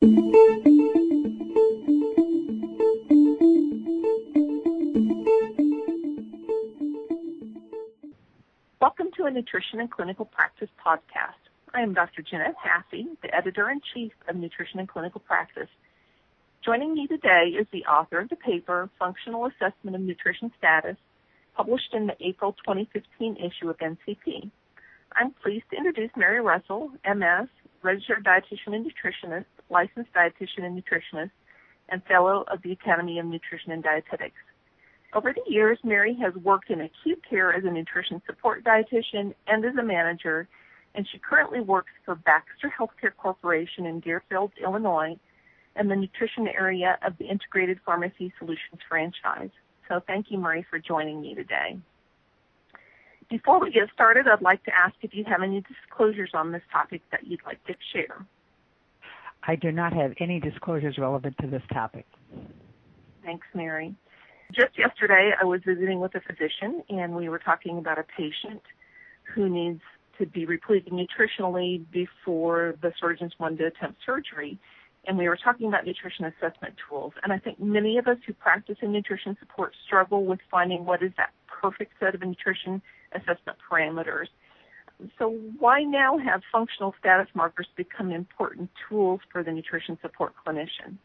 Welcome to a Nutrition and Clinical Practice podcast. I am Dr. Jeanette Hasse, the editor in chief of Nutrition and Clinical Practice. Joining me today is the author of the paper, Functional Assessment of Nutrition Status, published in the April 2015 issue of NCP. I'm pleased to introduce Mary Russell, MS, registered dietitian and nutritionist, licensed dietitian and nutritionist, and fellow of the Academy of Nutrition and Dietetics. Over the years, Mary has worked in acute care as a nutrition support dietitian and as a manager, and she currently works for Baxter Healthcare Corporation in Deerfield, Illinois, and the nutrition area of the Integrated Pharmacy Solutions franchise. So thank you, Mary, for joining me today. Before we get started, I'd like to ask if you have any disclosures on this topic that you'd like to share. I do not have any disclosures relevant to this topic. Thanks, Mary. Just yesterday, I was visiting with a physician, and we were talking about a patient who needs to be repleted nutritionally before the surgeons wanted to attempt surgery and we were talking about nutrition assessment tools. And I think many of us who practice in nutrition support struggle with finding what is that perfect set of nutrition assessment parameters. So why now have functional status markers become important tools for the nutrition support clinician?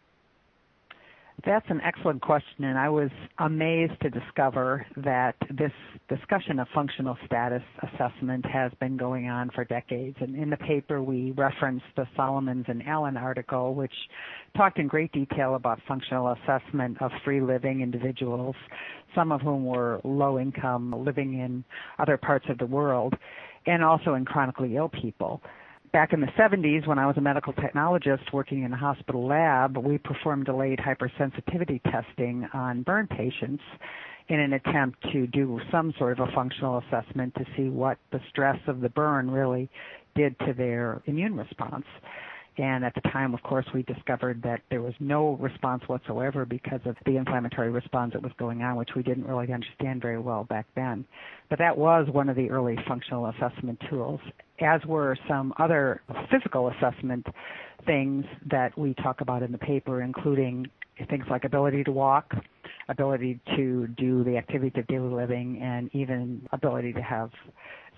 That's an excellent question, and I was amazed to discover that this discussion of functional status assessment has been going on for decades. And in the paper, we referenced the Solomons and Allen article, which talked in great detail about functional assessment of free living individuals, some of whom were low income, living in other parts of the world, and also in chronically ill people back in the 70s when I was a medical technologist working in a hospital lab, we performed delayed hypersensitivity testing on burn patients in an attempt to do some sort of a functional assessment to see what the stress of the burn really did to their immune response. And at the time, of course, we discovered that there was no response whatsoever because of the inflammatory response that was going on, which we didn't really understand very well back then. But that was one of the early functional assessment tools, as were some other physical assessment things that we talk about in the paper, including things like ability to walk, ability to do the activities of daily living, and even ability to have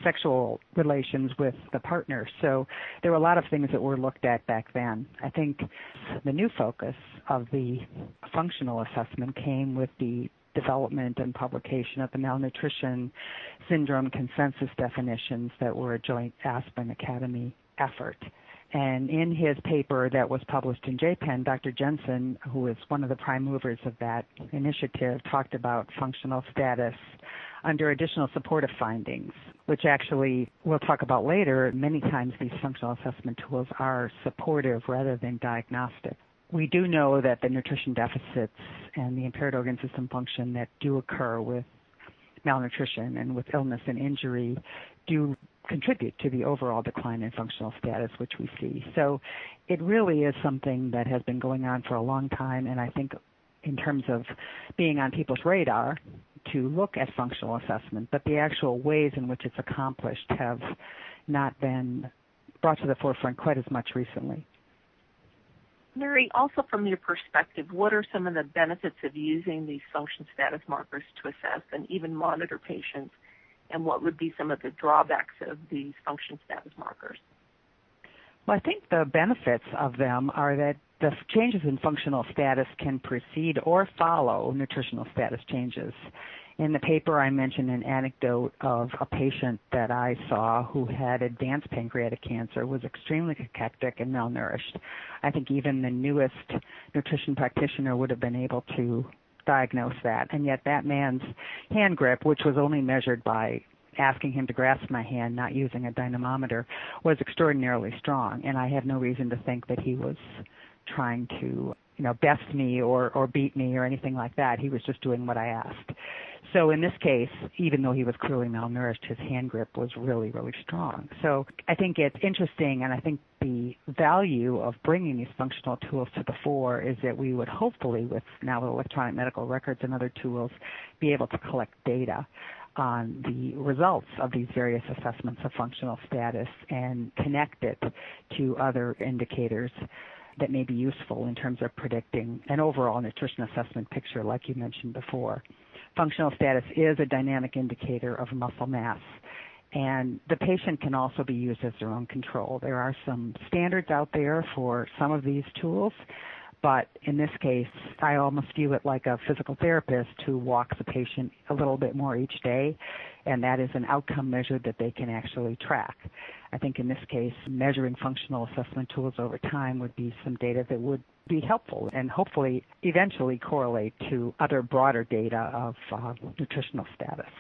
sexual relations with the partner. So there were a lot of things that were looked at back then. I think the new focus of the functional assessment came with the development and publication of the malnutrition syndrome consensus definitions that were a joint Aspen Academy effort. And in his paper that was published in JPEN, Dr. Jensen, who is one of the prime movers of that initiative, talked about functional status under additional supportive findings, which actually we'll talk about later. Many times these functional assessment tools are supportive rather than diagnostic. We do know that the nutrition deficits and the impaired organ system function that do occur with malnutrition and with illness and injury do contribute to the overall decline in functional status, which we see. So it really is something that has been going on for a long time, and I think in terms of being on people's radar to look at functional assessment, but the actual ways in which it's accomplished have not been brought to the forefront quite as much recently. Mary, also from your perspective, what are some of the benefits of using these function status markers to assess and even monitor patients, and what would be some of the drawbacks of these function status markers? Well, I think the benefits of them are that the changes in functional status can precede or follow nutritional status changes. In the paper, I mentioned an anecdote of a patient that I saw who had advanced pancreatic cancer, was extremely cachectic and malnourished. I think even the newest nutrition practitioner would have been able to diagnose that. And yet that man's hand grip, which was only measured by asking him to grasp my hand, not using a dynamometer, was extraordinarily strong. And I have no reason to think that he was trying to, you know, best me or, or beat me or anything like that. He was just doing what I asked. So in this case, even though he was clearly malnourished, his hand grip was really, really strong. So I think it's interesting, and I think the value of bringing these functional tools to the fore is that we would hopefully, with now with electronic medical records and other tools, be able to collect data on the results of these various assessments of functional status and connect it to other indicators that may be useful in terms of predicting an overall nutrition assessment picture, like you mentioned before. Functional status is a dynamic indicator of muscle mass, and the patient can also be used as their own control. There are some standards out there for some of these tools, but in this case, I almost view it like a physical therapist who walks a patient a little bit more each day, and that is an outcome measure that they can actually track. I think in this case, measuring functional assessment tools over time would be some data that would be helpful and hopefully eventually correlate to other broader data of uh, nutritional status.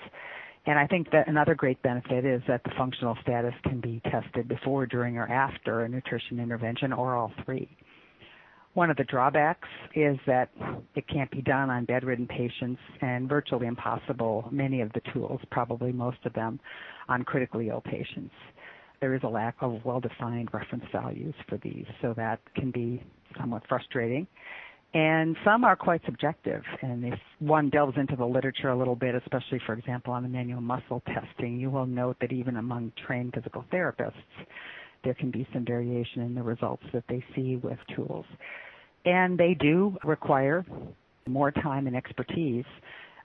And I think that another great benefit is that the functional status can be tested before, during, or after a nutrition intervention or all three. One of the drawbacks is that it can't be done on bedridden patients and virtually impossible, many of the tools, probably most of them, on critically ill patients. There is a lack of well-defined reference values for these, so that can be somewhat frustrating. And some are quite subjective. And if one delves into the literature a little bit, especially, for example, on the manual muscle testing, you will note that even among trained physical therapists, there can be some variation in the results that they see with tools. And they do require more time and expertise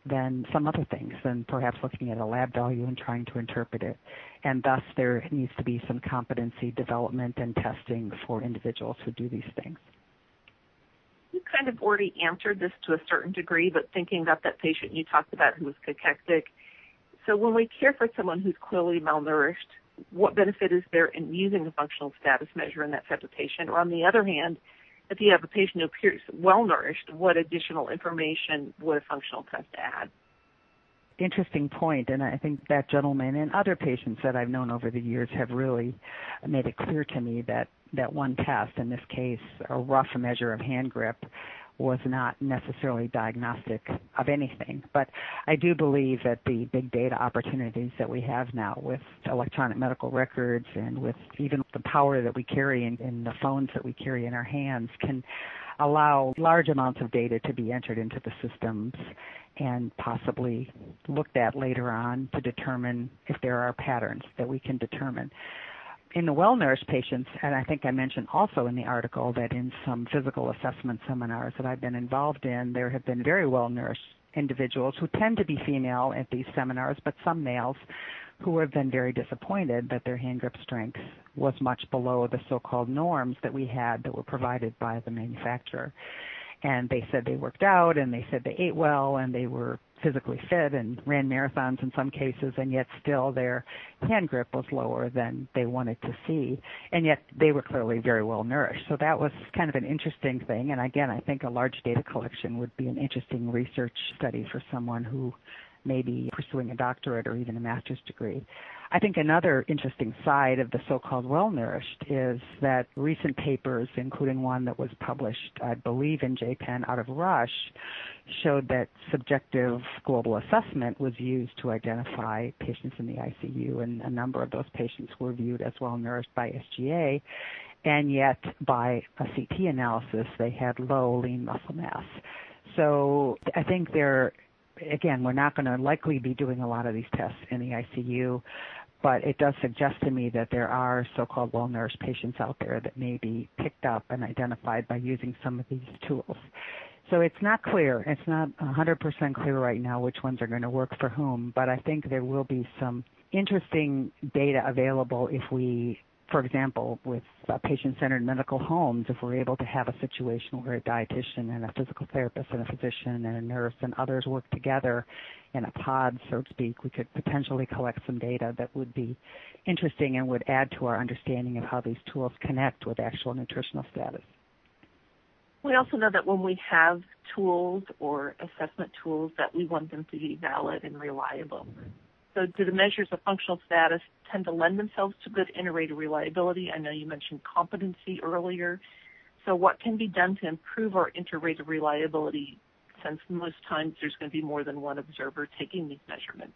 than some other things, than perhaps looking at a lab value and trying to interpret it. And thus, there needs to be some competency development and testing for individuals who do these things. You kind of already answered this to a certain degree, but thinking about that patient you talked about who was cachectic. So when we care for someone who's clearly malnourished, what benefit is there in using a functional status measure in that type of patient? Or on the other hand, if you have a patient who appears well nourished, what additional information would a functional test add? Interesting point, and I think that gentleman and other patients that I've known over the years have really made it clear to me that that one test, in this case, a rough measure of hand grip, was not necessarily diagnostic of anything. But I do believe that the big data opportunities that we have now with electronic medical records and with even the power that we carry in, in the phones that we carry in our hands can allow large amounts of data to be entered into the systems and possibly looked at later on to determine if there are patterns that we can determine in the well-nourished patients, and I think I mentioned also in the article that in some physical assessment seminars that I've been involved in, there have been very well-nourished individuals who tend to be female at these seminars, but some males who have been very disappointed that their hand grip strength was much below the so-called norms that we had that were provided by the manufacturer. And they said they worked out and they said they ate well and they were physically fit and ran marathons in some cases, and yet still their hand grip was lower than they wanted to see, and yet they were clearly very well nourished. So that was kind of an interesting thing. And again, I think a large data collection would be an interesting research study for someone who may be pursuing a doctorate or even a master's degree. I think another interesting side of the so-called well-nourished is that recent papers, including one that was published, I believe, in JPEN out of Rush, showed that subjective global assessment was used to identify patients in the ICU, and a number of those patients were viewed as well-nourished by SGA, and yet by a CT analysis, they had low lean muscle mass. So I think there again, we're not going to likely be doing a lot of these tests in the ICU, but it does suggest to me that there are so-called well-nourished patients out there that may be picked up and identified by using some of these tools. So it's not clear. It's not 100% clear right now which ones are going to work for whom, but I think there will be some interesting data available if we for example, with patient-centered medical homes, if we're able to have a situation where a dietitian and a physical therapist and a physician and a nurse and others work together in a pod, so to speak, we could potentially collect some data that would be interesting and would add to our understanding of how these tools connect with actual nutritional status. We also know that when we have tools or assessment tools that we want them to be valid and reliable. So do the measures of functional status tend to lend themselves to good inter-rater reliability? I know you mentioned competency earlier. So what can be done to improve our inter-rater reliability since most times there's going to be more than one observer taking these measurements?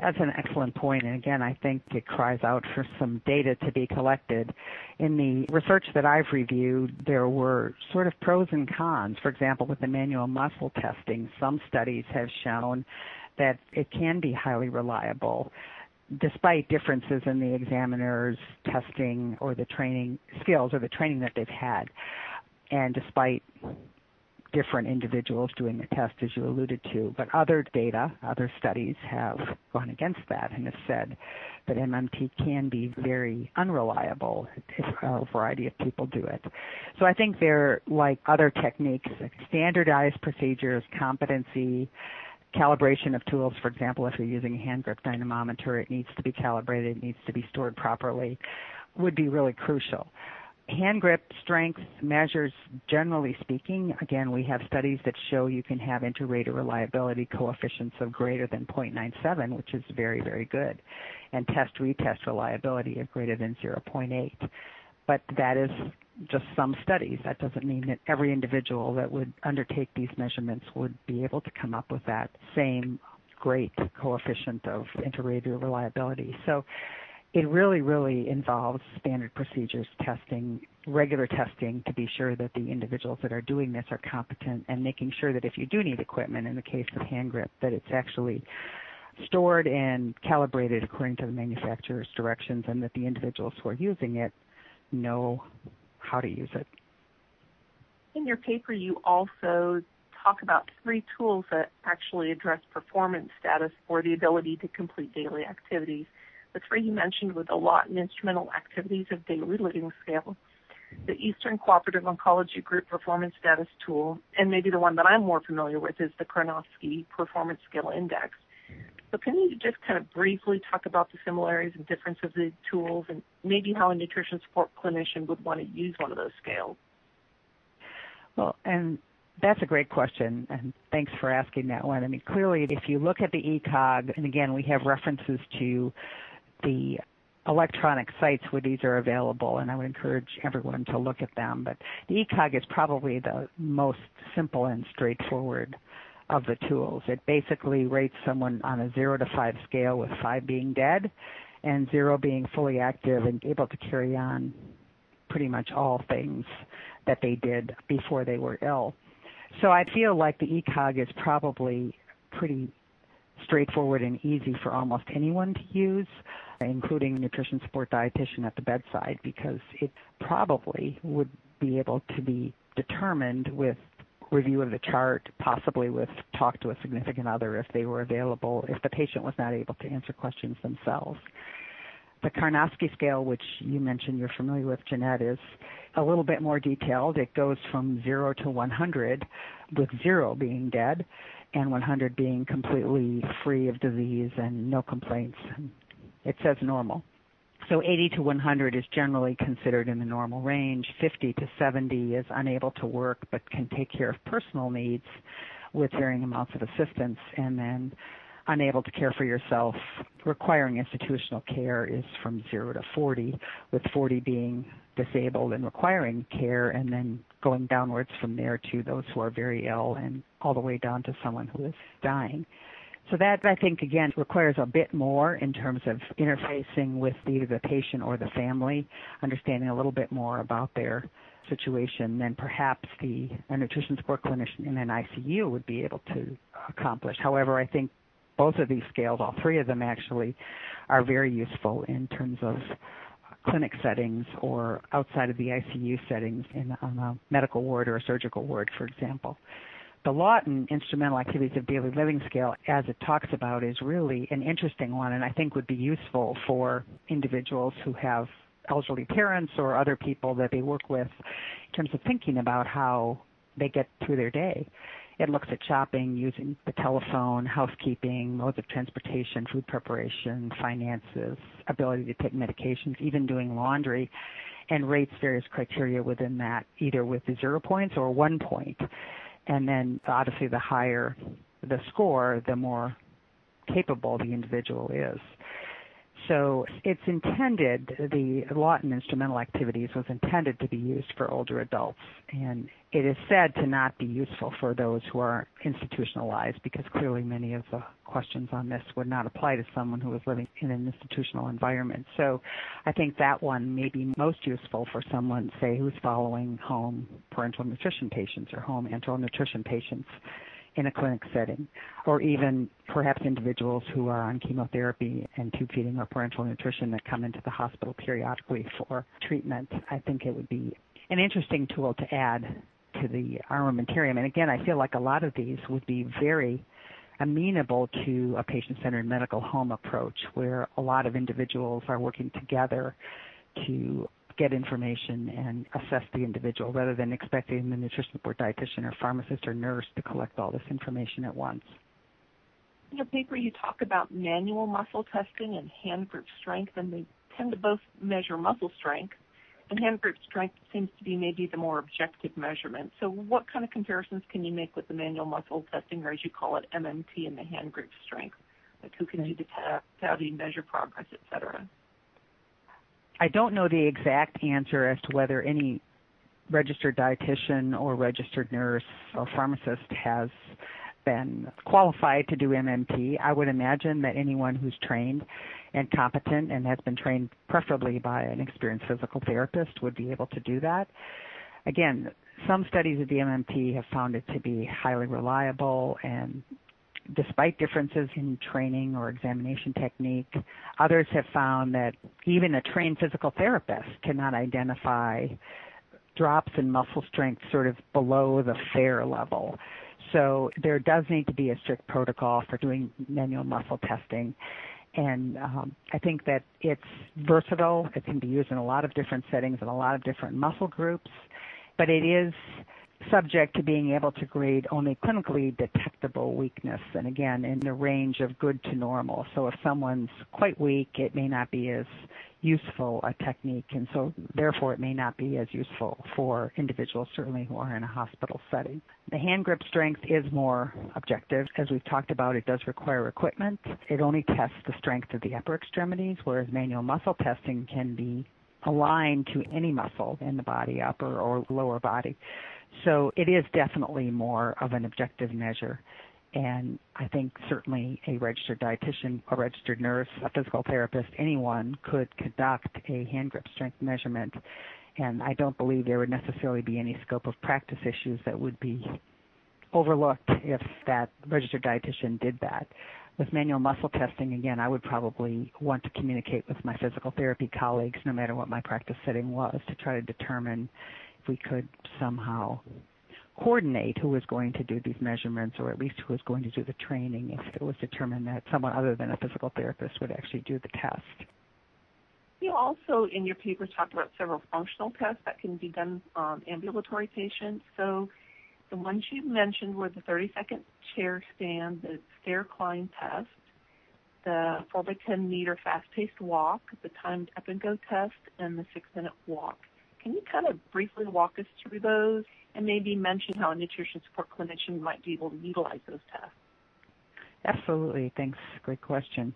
That's an excellent point. And again, I think it cries out for some data to be collected. In the research that I've reviewed, there were sort of pros and cons. For example, with the manual muscle testing, some studies have shown that it can be highly reliable. despite differences in the examiner's testing or the training skills or the training that they've had, and despite different individuals doing the test, as you alluded to. But other data, other studies have gone against that and have said that MMT can be very unreliable if a variety of people do it. So I think they're like other techniques, standardized procedures, competency, calibration of tools. For example, if you're using a hand grip dynamometer, it needs to be calibrated, it needs to be stored properly, would be really crucial hand grip strength measures, generally speaking, again, we have studies that show you can have inter-rater reliability coefficients of greater than 0.97, which is very, very good, and test-retest reliability of greater than 0.8. But that is just some studies. That doesn't mean that every individual that would undertake these measurements would be able to come up with that same great coefficient of inter-rater reliability. So it really, really involves standard procedures, testing, regular testing to be sure that the individuals that are doing this are competent and making sure that if you do need equipment, in the case of hand grip, that it's actually stored and calibrated according to the manufacturer's directions and that the individuals who are using it know how to use it. In your paper, you also talk about three tools that actually address performance status for the ability to complete daily activities. The three you mentioned were the lot Lawton Instrumental Activities of Daily Living Scale, the Eastern Cooperative Oncology Group Performance Status Tool, and maybe the one that I'm more familiar with is the Karnofsky Performance Scale Index. So can you just kind of briefly talk about the similarities and difference of the tools and maybe how a nutrition support clinician would want to use one of those scales? Well, and that's a great question, and thanks for asking that one. I mean, clearly, if you look at the ECOG, and again, we have references to the electronic sites where these are available, and I would encourage everyone to look at them. But the ECOG is probably the most simple and straightforward of the tools. It basically rates someone on a zero to five scale, with five being dead and zero being fully active and able to carry on pretty much all things that they did before they were ill. So I feel like the ECOG is probably pretty straightforward and easy for almost anyone to use, including nutrition support dietitian at the bedside, because it probably would be able to be determined with review of the chart, possibly with talk to a significant other if they were available, if the patient was not able to answer questions themselves. The Karnofsky scale, which you mentioned you're familiar with, Jeanette, is a little bit more detailed. It goes from 0 to 100, with 0 being dead and 100 being completely free of disease and no complaints. It says normal. So 80 to 100 is generally considered in the normal range. 50 to 70 is unable to work but can take care of personal needs with varying amounts of assistance. And then unable to care for yourself, requiring institutional care is from 0 to 40, with 40 being disabled and requiring care, and then going downwards from there to those who are very ill and all the way down to someone who is dying. So that I think again requires a bit more in terms of interfacing with either the patient or the family, understanding a little bit more about their situation than perhaps the a nutrition support clinician in an ICU would be able to accomplish. However, I think both of these scales, all three of them actually, are very useful in terms of clinic settings or outside of the ICU settings in on a medical ward or a surgical ward, for example. The Lawton Instrumental Activities of Daily Living Scale, as it talks about, is really an interesting one and I think would be useful for individuals who have elderly parents or other people that they work with in terms of thinking about how they get through their day. It looks at shopping, using the telephone, housekeeping, modes of transportation, food preparation, finances, ability to take medications, even doing laundry, and rates various criteria within that, either with zero points or one point. And then obviously the higher the score, the more capable the individual is. So it's intended, the Lawton instrumental activities was intended to be used for older adults. And it is said to not be useful for those who are institutionalized because clearly many of the questions on this would not apply to someone who was living in an institutional environment. So I think that one may be most useful for someone, say, who's following home parenteral nutrition patients or home enteral nutrition patients in a clinic setting, or even perhaps individuals who are on chemotherapy and tube feeding or parenteral nutrition that come into the hospital periodically for treatment. I think it would be an interesting tool to add to the armamentarium. And again, I feel like a lot of these would be very amenable to a patient-centered medical home approach where a lot of individuals are working together to get information and assess the individual rather than expecting the nutrition board dietitian or pharmacist or nurse to collect all this information at once. In your paper, you talk about manual muscle testing and hand grip strength, and they tend to both measure muscle strength. And hand grip strength seems to be maybe the more objective measurement. So, what kind of comparisons can you make with the manual muscle testing, or as you call it, MMT, and the hand grip strength? Like, who can do the test? How do you measure progress, et cetera? I don't know the exact answer as to whether any registered dietitian or registered nurse or pharmacist has been qualified to do MMT. I would imagine that anyone who's trained and competent and has been trained preferably by an experienced physical therapist would be able to do that. Again, some studies of the MMT have found it to be highly reliable and despite differences in training or examination technique, others have found that even a trained physical therapist cannot identify drops in muscle strength sort of below the fair level. So there does need to be a strict protocol for doing manual muscle testing. And um, I think that it's versatile. It can be used in a lot of different settings and a lot of different muscle groups. But it is subject to being able to grade only clinically detectable weakness, and again, in the range of good to normal. So if someone's quite weak, it may not be as useful a technique, and so therefore it may not be as useful for individuals, certainly who are in a hospital setting. The hand grip strength is more objective. As we've talked about, it does require equipment. It only tests the strength of the upper extremities, whereas manual muscle testing can be aligned to any muscle in the body, upper or lower body. So it is definitely more of an objective measure. And I think certainly a registered dietitian, a registered nurse, a physical therapist, anyone could conduct a hand grip strength measurement. And I don't believe there would necessarily be any scope of practice issues that would be overlooked if that registered dietitian did that. With manual muscle testing, again, I would probably want to communicate with my physical therapy colleagues, no matter what my practice setting was, to try to determine we could somehow coordinate who was going to do these measurements or at least who was going to do the training if it was determined that someone other than a physical therapist would actually do the test. You also, in your paper, talked about several functional tests that can be done on ambulatory patients. So the ones you mentioned were the 30-second chair stand, the stair climb test, the 4 by 10 meter fast-paced walk, the timed up and go test, and the six-minute walk. Can you kind of briefly walk us through those and maybe mention how a nutrition support clinician might be able to utilize those tests? Absolutely. Thanks. Great question.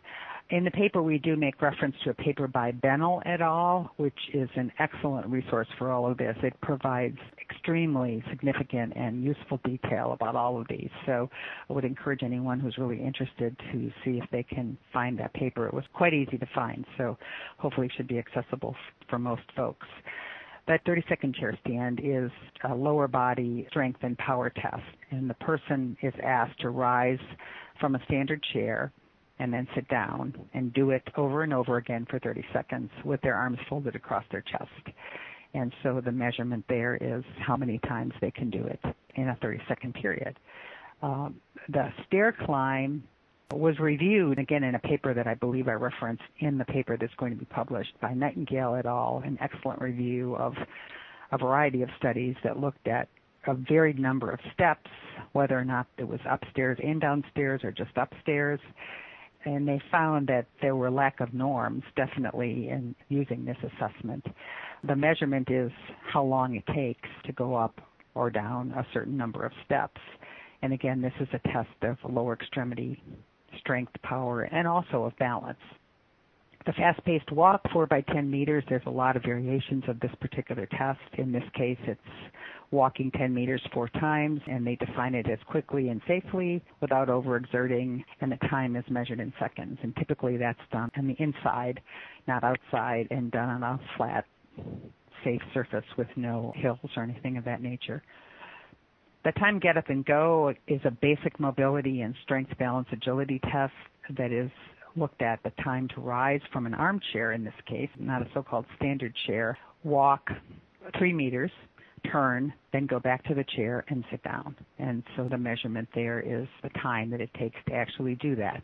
In the paper, we do make reference to a paper by Bennell et al., which is an excellent resource for all of this. It provides extremely significant and useful detail about all of these. So I would encourage anyone who's really interested to see if they can find that paper. It was quite easy to find, so hopefully it should be accessible for most folks. That 30 second chair stand is a lower body strength and power test, and the person is asked to rise from a standard chair and then sit down and do it over and over again for 30 seconds with their arms folded across their chest. And so the measurement there is how many times they can do it in a 30 second period. Um, the stair climb was reviewed again in a paper that I believe I referenced in the paper that's going to be published by Nightingale et al. An excellent review of a variety of studies that looked at a varied number of steps, whether or not it was upstairs and downstairs or just upstairs. And they found that there were lack of norms definitely in using this assessment. The measurement is how long it takes to go up or down a certain number of steps. And again, this is a test of lower extremity strength, power, and also of balance. The fast-paced walk, 4 by 10 meters, there's a lot of variations of this particular test. In this case, it's walking 10 meters four times, and they define it as quickly and safely without overexerting, and the time is measured in seconds. And typically that's done on the inside, not outside, and done on a flat, safe surface with no hills or anything of that nature. The Time Get Up and Go is a basic mobility and strength balance agility test that is looked at the time to rise from an armchair in this case, not a so-called standard chair, walk three meters, turn, then go back to the chair and sit down. And so the measurement there is the time that it takes to actually do that.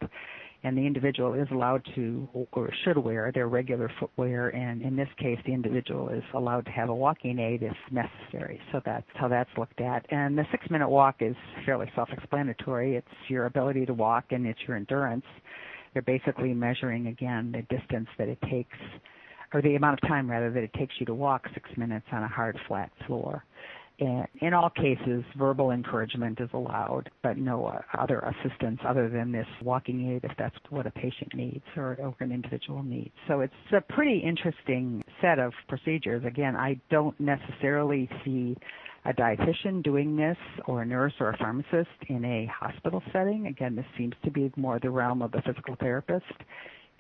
And the individual is allowed to or should wear their regular footwear, and in this case, the individual is allowed to have a walking aid if necessary. So that's how that's looked at. And the six minute walk is fairly self explanatory. It's your ability to walk and it's your endurance. They're basically measuring again the distance that it takes or the amount of time rather that it takes you to walk six minutes on a hard flat floor. In all cases, verbal encouragement is allowed, but no other assistance other than this walking aid if that's what a patient needs or, or an individual needs. So it's a pretty interesting set of procedures. Again, I don't necessarily see a dietitian doing this or a nurse or a pharmacist in a hospital setting. Again, this seems to be more the realm of the physical therapist.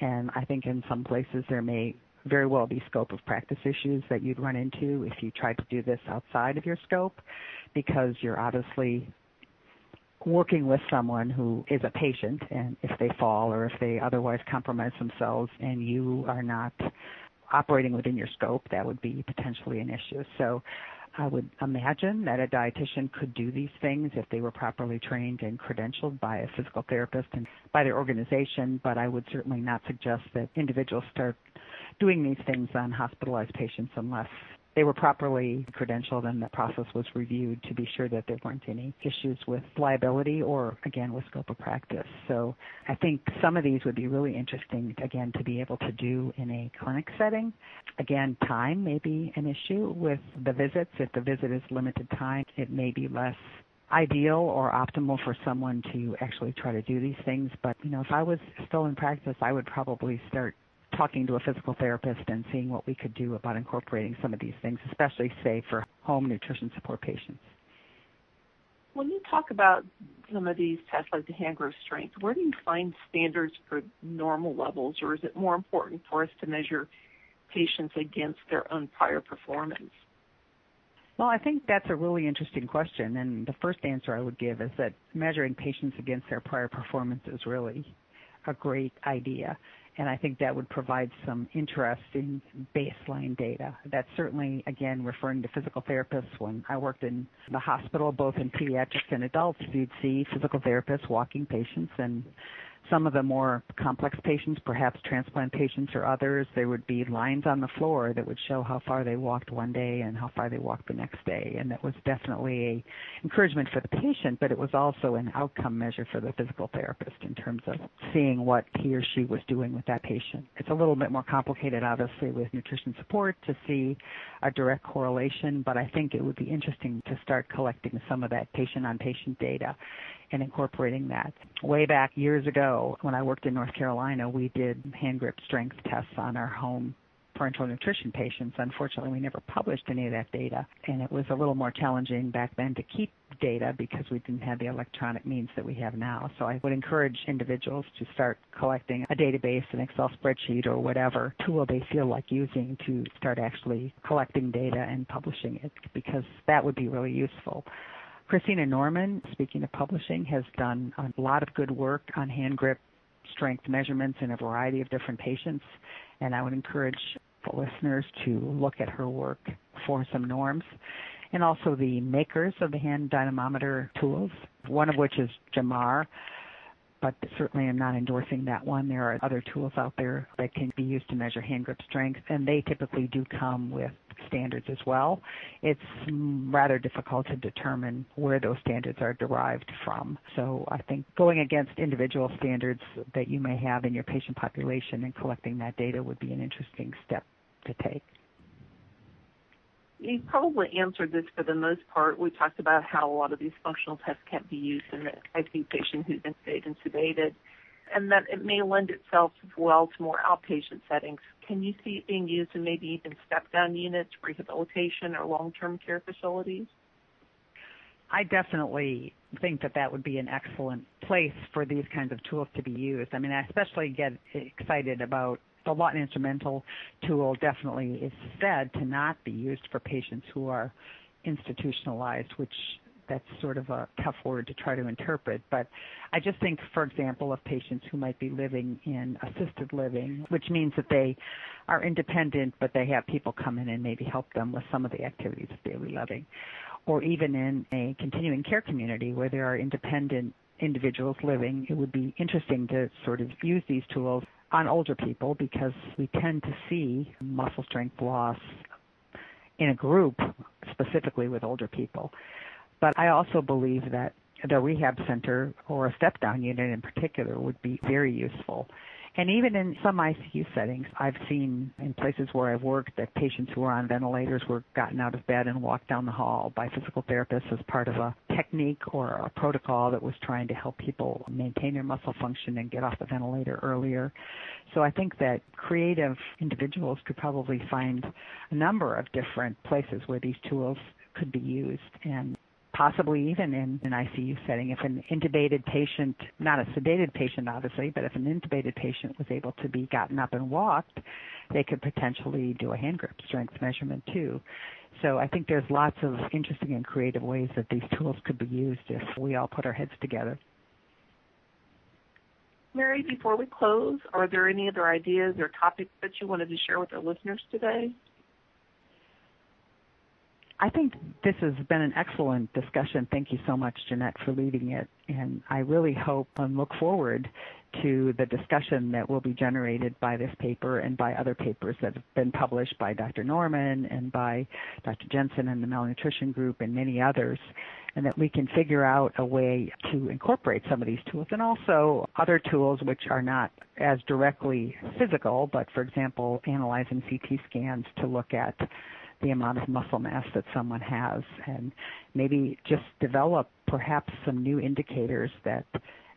And I think in some places there may very well be scope of practice issues that you'd run into if you tried to do this outside of your scope because you're obviously working with someone who is a patient and if they fall or if they otherwise compromise themselves and you are not operating within your scope, that would be potentially an issue. So I would imagine that a dietitian could do these things if they were properly trained and credentialed by a physical therapist and by their organization, but I would certainly not suggest that individuals start doing these things on hospitalized patients unless they were properly credentialed and the process was reviewed to be sure that there weren't any issues with liability or again with scope of practice. So I think some of these would be really interesting again to be able to do in a clinic setting. Again, time may be an issue with the visits. If the visit is limited time, it may be less ideal or optimal for someone to actually try to do these things. But you know, if I was still in practice, I would probably start talking to a physical therapist and seeing what we could do about incorporating some of these things, especially, say, for home nutrition support patients. When you talk about some of these tests like the hand growth strength, where do you find standards for normal levels, or is it more important for us to measure patients against their own prior performance? Well, I think that's a really interesting question, and the first answer I would give is that measuring patients against their prior performance is really a great idea I think that would provide some interesting baseline data. That's certainly, again, referring to physical therapists. When I worked in the hospital, both in pediatrics and adults, you'd see physical therapists walking patients and some of the more complex patients, perhaps transplant patients or others, there would be lines on the floor that would show how far they walked one day and how far they walked the next day. And that was definitely a encouragement for the patient, but it was also an outcome measure for the physical therapist in terms of seeing what he or she was doing with that patient. It's a little bit more complicated, obviously, with nutrition support to see a direct correlation, but I think it would be interesting to start collecting some of that patient on patient data and incorporating that. Way back years ago, when I worked in North Carolina, we did hand grip strength tests on our home parenteral nutrition patients. Unfortunately, we never published any of that data, and it was a little more challenging back then to keep data because we didn't have the electronic means that we have now. So I would encourage individuals to start collecting a database, an Excel spreadsheet, or whatever tool they feel like using to start actually collecting data and publishing it because that would be really useful. Kristina Norman, speaking of publishing, has done a lot of good work on hand grip strength measurements in a variety of different patients, and I would encourage listeners to look at her work for some norms. And also the makers of the hand dynamometer tools, one of which is Jamar, but certainly I'm not endorsing that one. There are other tools out there that can be used to measure hand grip strength, and they typically do come with standards as well. It's rather difficult to determine where those standards are derived from. So I think going against individual standards that you may have in your patient population and collecting that data would be an interesting step. You probably answered this for the most part. We talked about how a lot of these functional tests can't be used in the ICU patient who's been and sedated and that it may lend itself well to more outpatient settings. Can you see it being used in maybe even step-down units, rehabilitation, or long-term care facilities? I definitely think that that would be an excellent place for these kinds of tools to be used. I mean, I especially get excited about the Lawton Instrumental tool definitely is said to not be used for patients who are institutionalized, which that's sort of a tough word to try to interpret. But I just think, for example, of patients who might be living in assisted living, which means that they are independent, but they have people come in and maybe help them with some of the activities of daily living. Or even in a continuing care community where there are independent individuals living, it would be interesting to sort of use these tools on older people because we tend to see muscle strength loss in a group, specifically with older people. But I also believe that the rehab center or a step down unit in particular would be very useful. And even in some ICU settings, I've seen in places where I've worked that patients who are on ventilators were gotten out of bed and walked down the hall by physical therapists as part of a technique or a protocol that was trying to help people maintain their muscle function and get off the ventilator earlier. So I think that creative individuals could probably find a number of different places where these tools could be used and possibly even in an ICU setting. If an intubated patient, not a sedated patient obviously, but if an intubated patient was able to be gotten up and walked, they could potentially do a hand grip strength measurement too. So I think there's lots of interesting and creative ways that these tools could be used if we all put our heads together. Mary, before we close, are there any other ideas or topics that you wanted to share with our listeners today? I think this has been an excellent discussion. Thank you so much, Jeanette, for leading it. And I really hope and look forward to the discussion that will be generated by this paper and by other papers that have been published by Dr. Norman and by Dr. Jensen and the Malnutrition Group and many others, and that we can figure out a way to incorporate some of these tools and also other tools which are not as directly physical, but for example, analyzing CT scans to look at the amount of muscle mass that someone has and maybe just develop perhaps some new indicators that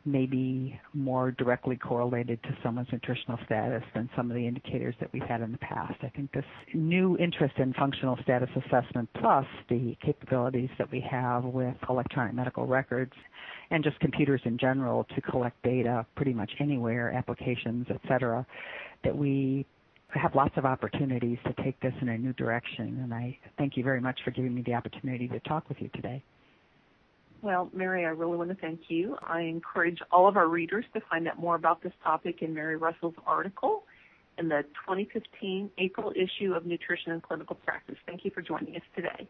may be more directly correlated to someone's nutritional status than some of the indicators that we've had in the past. I think this new interest in functional status assessment plus the capabilities that we have with electronic medical records and just computers in general to collect data pretty much anywhere, applications, et cetera, that we have lots of opportunities to take this in a new direction. And I thank you very much for giving me the opportunity to talk with you today. Well, Mary, I really want to thank you. I encourage all of our readers to find out more about this topic in Mary Russell's article in the 2015 April issue of Nutrition and Clinical Practice. Thank you for joining us today.